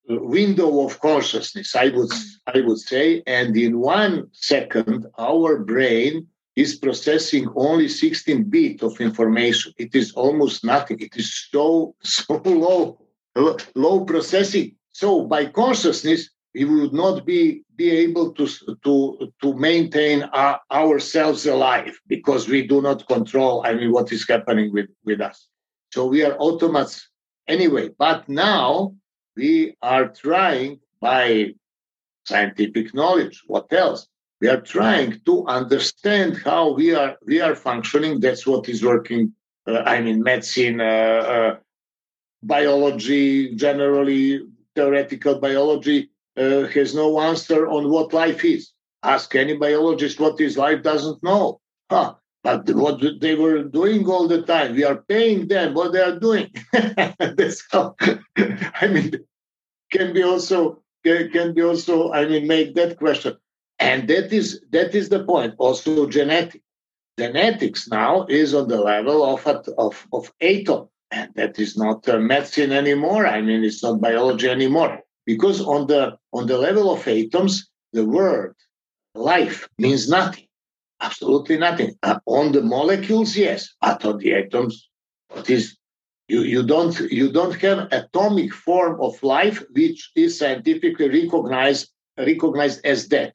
window of consciousness, I would, I would say. And in one second, our brain is processing only 16 bit of information. It is almost nothing. It is so, so low, low processing. So by consciousness, we would not be, be able to, to, to maintain our, ourselves alive because we do not control, I mean, what is happening with, with us. So we are automats anyway. But now we are trying by scientific knowledge, what else? We are trying to understand how we are we are functioning. That's what is working. Uh, I mean, medicine, uh, uh, biology, generally theoretical biology uh, has no answer on what life is. Ask any biologist what is life doesn't know. Huh. But what they were doing all the time, we are paying them what they are doing. That's how. I mean, can be also can be also. I mean, make that question, and that is that is the point. Also, genetic genetics now is on the level of of of atom, and that is not uh, medicine anymore. I mean, it's not biology anymore because on the on the level of atoms, the word life means nothing, absolutely nothing. Uh, on the molecules, yes, but on the atoms, what is you, you don't you don't have atomic form of life which is scientifically recognized recognized as that.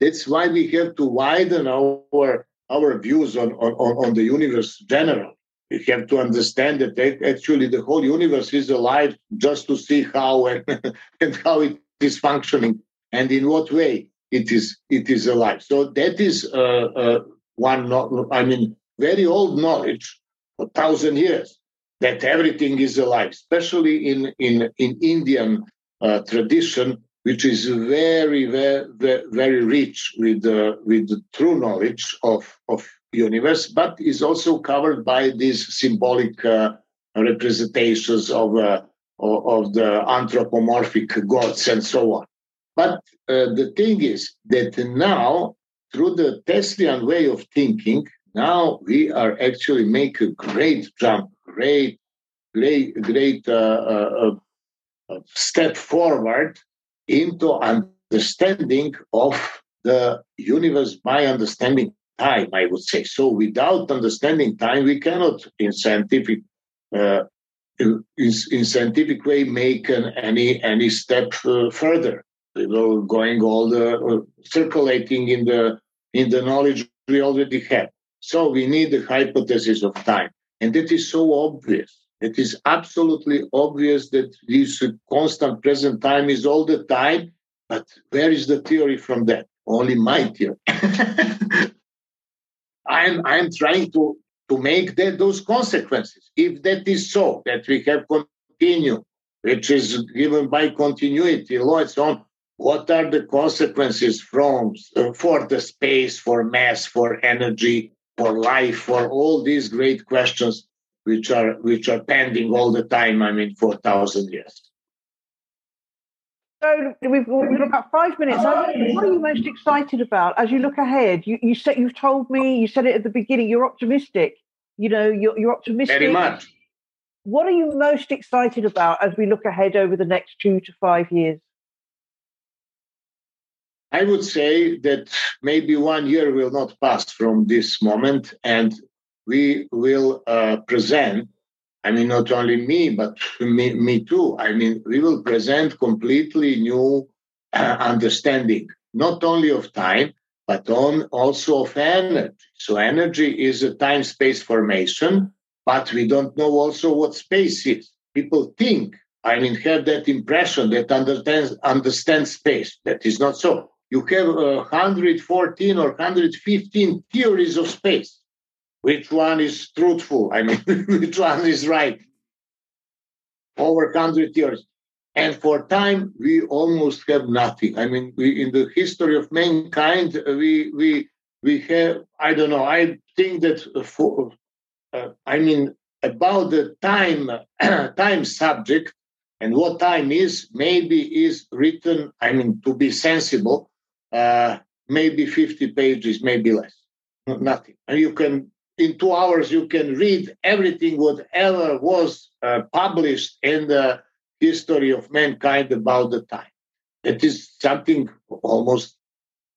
That's why we have to widen our our views on, on, on the universe generally. We have to understand that actually the whole universe is alive just to see how and, and how it is functioning and in what way it is it is alive. So that is uh, uh, one i mean very old knowledge for thousand years that everything is alive especially in in in indian uh, tradition which is very very very rich with uh, with the true knowledge of of universe, but is also covered by these symbolic uh, representations of, uh, of the anthropomorphic gods and so on. But uh, the thing is that now, through the Teslian way of thinking, now we are actually make a great jump, great, great, great uh, uh, uh, step forward into understanding of the universe by understanding time, I would say. So without understanding time, we cannot, in scientific, uh, in, in, scientific way, make an, any any step uh, further. We will going all the uh, circulating in the in the knowledge we already have. So we need the hypothesis of time, and that is so obvious. It is absolutely obvious that this constant present time is all the time. But where is the theory from that? Only my theory. I'm I'm trying to to make that, those consequences. If that is so, that we have continue, which is given by continuity law and so on, what are the consequences from for the space, for mass, for energy, for life, for all these great questions which are which are pending all the time? I mean, for thousand years. So we've, we've got about five minutes. What are you most excited about as you look ahead? You, you said you've told me you said it at the beginning. You're optimistic. You know, you're, you're optimistic. Very much. What are you most excited about as we look ahead over the next two to five years? I would say that maybe one year will not pass from this moment, and we will uh, present I mean, not only me, but me, me too. I mean, we will present completely new uh, understanding, not only of time, but on also of energy. So energy is a time-space formation, but we don't know also what space is. People think, I mean, have that impression that understands understand space. That is not so. You have uh, 114 or 115 theories of space which one is truthful? I mean which one is right? Over 100 years and for time we almost have nothing. I mean we in the history of mankind we we we have i don't know i think that for uh, i mean about the time time subject and what time is maybe is written i mean to be sensible uh, maybe 50 pages maybe less. Nothing. And you can in two hours you can read everything whatever was uh, published in the history of mankind about the time it is something almost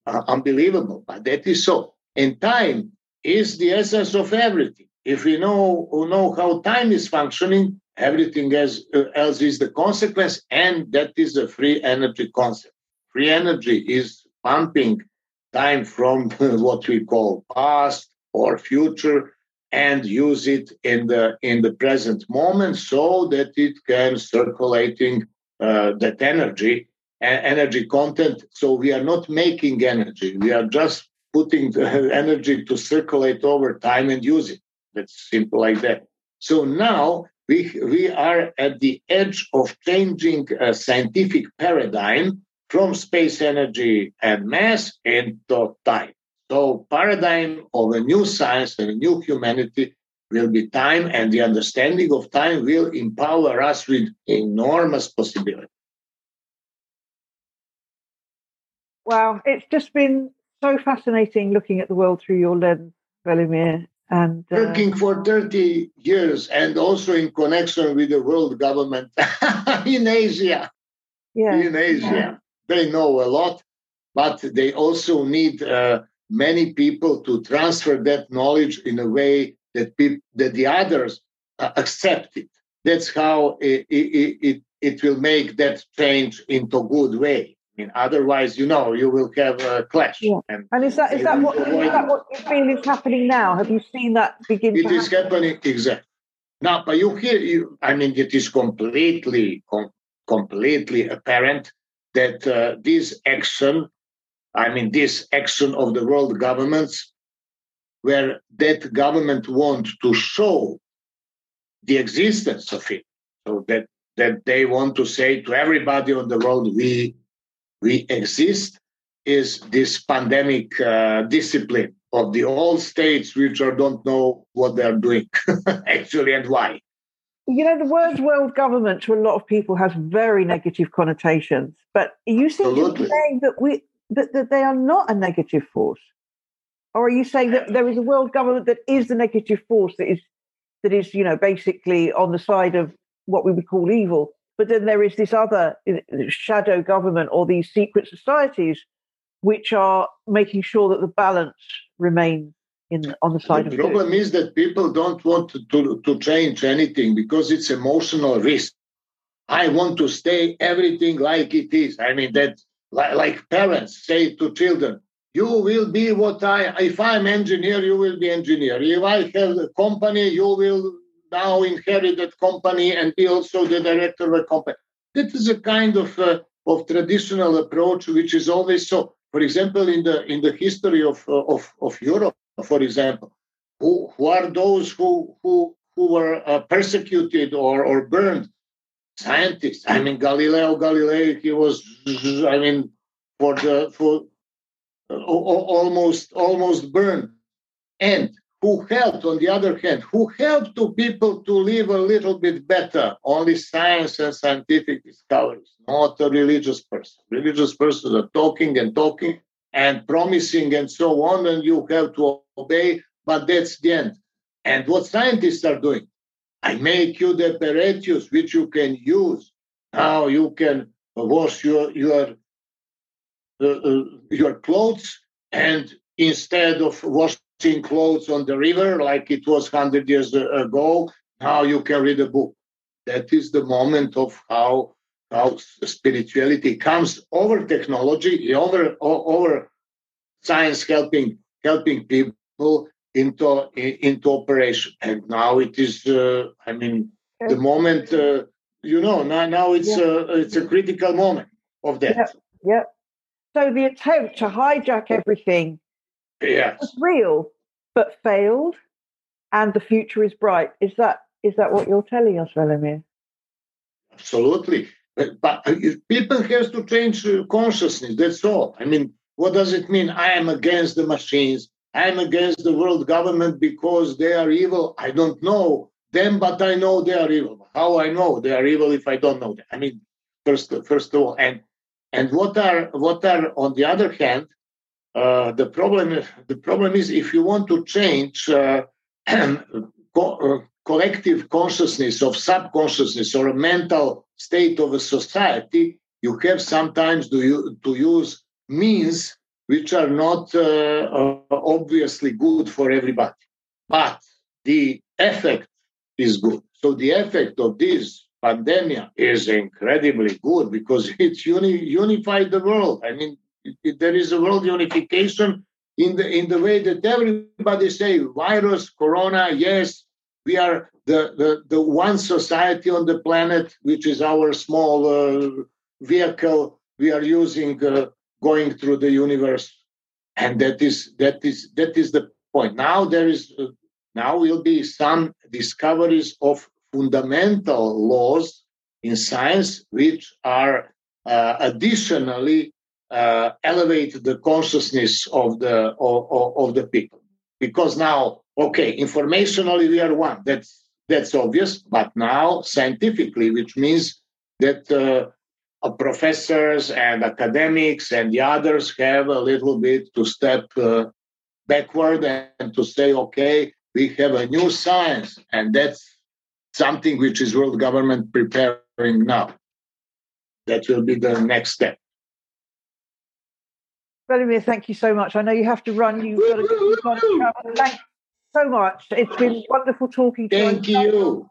uh, unbelievable but that is so and time is the essence of everything. If we know know how time is functioning, everything else, uh, else is the consequence, and that is a free energy concept. Free energy is pumping time from what we call past or future and use it in the in the present moment so that it can circulating uh, that energy energy content. So we are not making energy. We are just putting the energy to circulate over time and use it. That's simple like that. So now we we are at the edge of changing a scientific paradigm from space energy and mass into time so paradigm of a new science and a new humanity will be time and the understanding of time will empower us with enormous possibilities. Wow, it's just been so fascinating looking at the world through your lens, Velimir. And uh... working for 30 years and also in connection with the world government in Asia. Yeah. In Asia. Yeah. They know a lot, but they also need uh, many people to transfer that knowledge in a way that people, that the others uh, accept it. That's how it, it, it, it will make that change into a good way. I mean, otherwise, you know, you will have a clash. Yeah. And, and is that is that what is that what you feel is happening now? Have you seen that begin? It is happen? happening exactly now. But you hear, you, I mean, it is completely, com- completely apparent that uh, this action I mean, this action of the world governments, where that government want to show the existence of it, so that that they want to say to everybody on the world, we we exist, is this pandemic uh, discipline of the old states which are, don't know what they're doing actually and why. You know, the word world government to a lot of people has very negative connotations, but you seem to be saying that we that, that they are not a negative force? Or are you saying that there is a world government that is the negative force that is that is, you know, basically on the side of what we would call evil, but then there is this other shadow government or these secret societies which are making sure that the balance remains in on the side the of the problem is that people don't want to, to, to change anything because it's emotional risk. I want to stay everything like it is. I mean that like, like parents say to children, you will be what I, if I'm engineer, you will be engineer. If I have a company, you will now inherit that company and be also the director of a company. That is a kind of, uh, of traditional approach, which is always so. For example, in the, in the history of, uh, of, of Europe, for example, who, who are those who, who, who were uh, persecuted or, or burned scientists. I mean, Galileo Galilei, he was, I mean, for the for uh, almost almost burned, and who helped on the other hand, who helped to people to live a little bit better. Only science and scientific discoveries, not a religious person. Religious persons are talking and talking and promising and so on, and you have to obey. But that's the end. And what scientists are doing, I make you the apparatus which you can use. Now you can wash your your uh, uh, your clothes, and instead of washing clothes on the river like it was hundred years ago, now you can read a book. That is the moment of how how spirituality comes over technology, over over science helping helping people into into operation. And now it is, uh, I mean, the moment, uh, you know, now now it's yeah. a it's a critical moment of that. Yeah. yeah. So the attempt to hijack everything yes. was real, but failed, and the future is bright. Is that is that what you're telling us, Velimir? Absolutely. But, but uh, people have to change uh, consciousness. That's all. I mean, what does it mean? I am against the machines. I'm against the world government because they are evil. I don't know them, but I know they are evil. How I know they are evil if I don't know them? I mean, first, first of all, and and what are what are on the other hand, uh, the problem the problem is if you want to change uh, co- uh, collective consciousness of subconsciousness or a mental state of a society, you have sometimes to, to use means which are not uh, uh, obviously good for everybody. But the effect is good. So the effect of this pandemic is incredibly good because it's uni- unified the world. I mean, it, it, there is a world unification in the in the way that everybody say virus, corona, yes, we are the, the, the one society on the planet, which is our small uh, vehicle we are using uh, going through the universe. And that is that is that is the point. Now there is uh, now will be some discoveries of fundamental laws in science which are uh, additionally uh, elevate the consciousness of the of, of the people. Because now okay informationally we are one. That's that's obvious. But now scientifically which means that uh, professors and academics and the others have a little bit to step uh, backward and to say, okay, we have a new science, and that's something which is world government preparing now. That will be the next step. Vladimir, thank you so much. I know you have to run. You've got to, got to travel. Thank you so much. It's been wonderful talking to you. Thank you.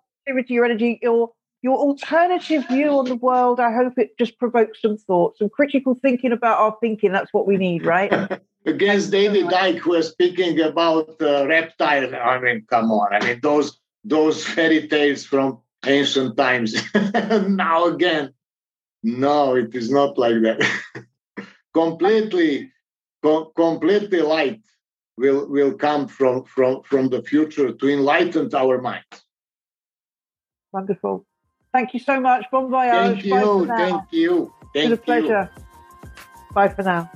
Your energy, your your alternative view on the world. I hope it just provokes some thoughts, some critical thinking about our thinking. That's what we need, right? Against David Icke, who was speaking about uh, reptiles. I mean, come on. I mean, those those fairy tales from ancient times. now again, no, it is not like that. completely, co- completely light will will come from from from the future to enlighten our minds. Wonderful. Thank you so much. Bon voyage. Thank you. Thank you. Thank it's a pleasure. Bye for now.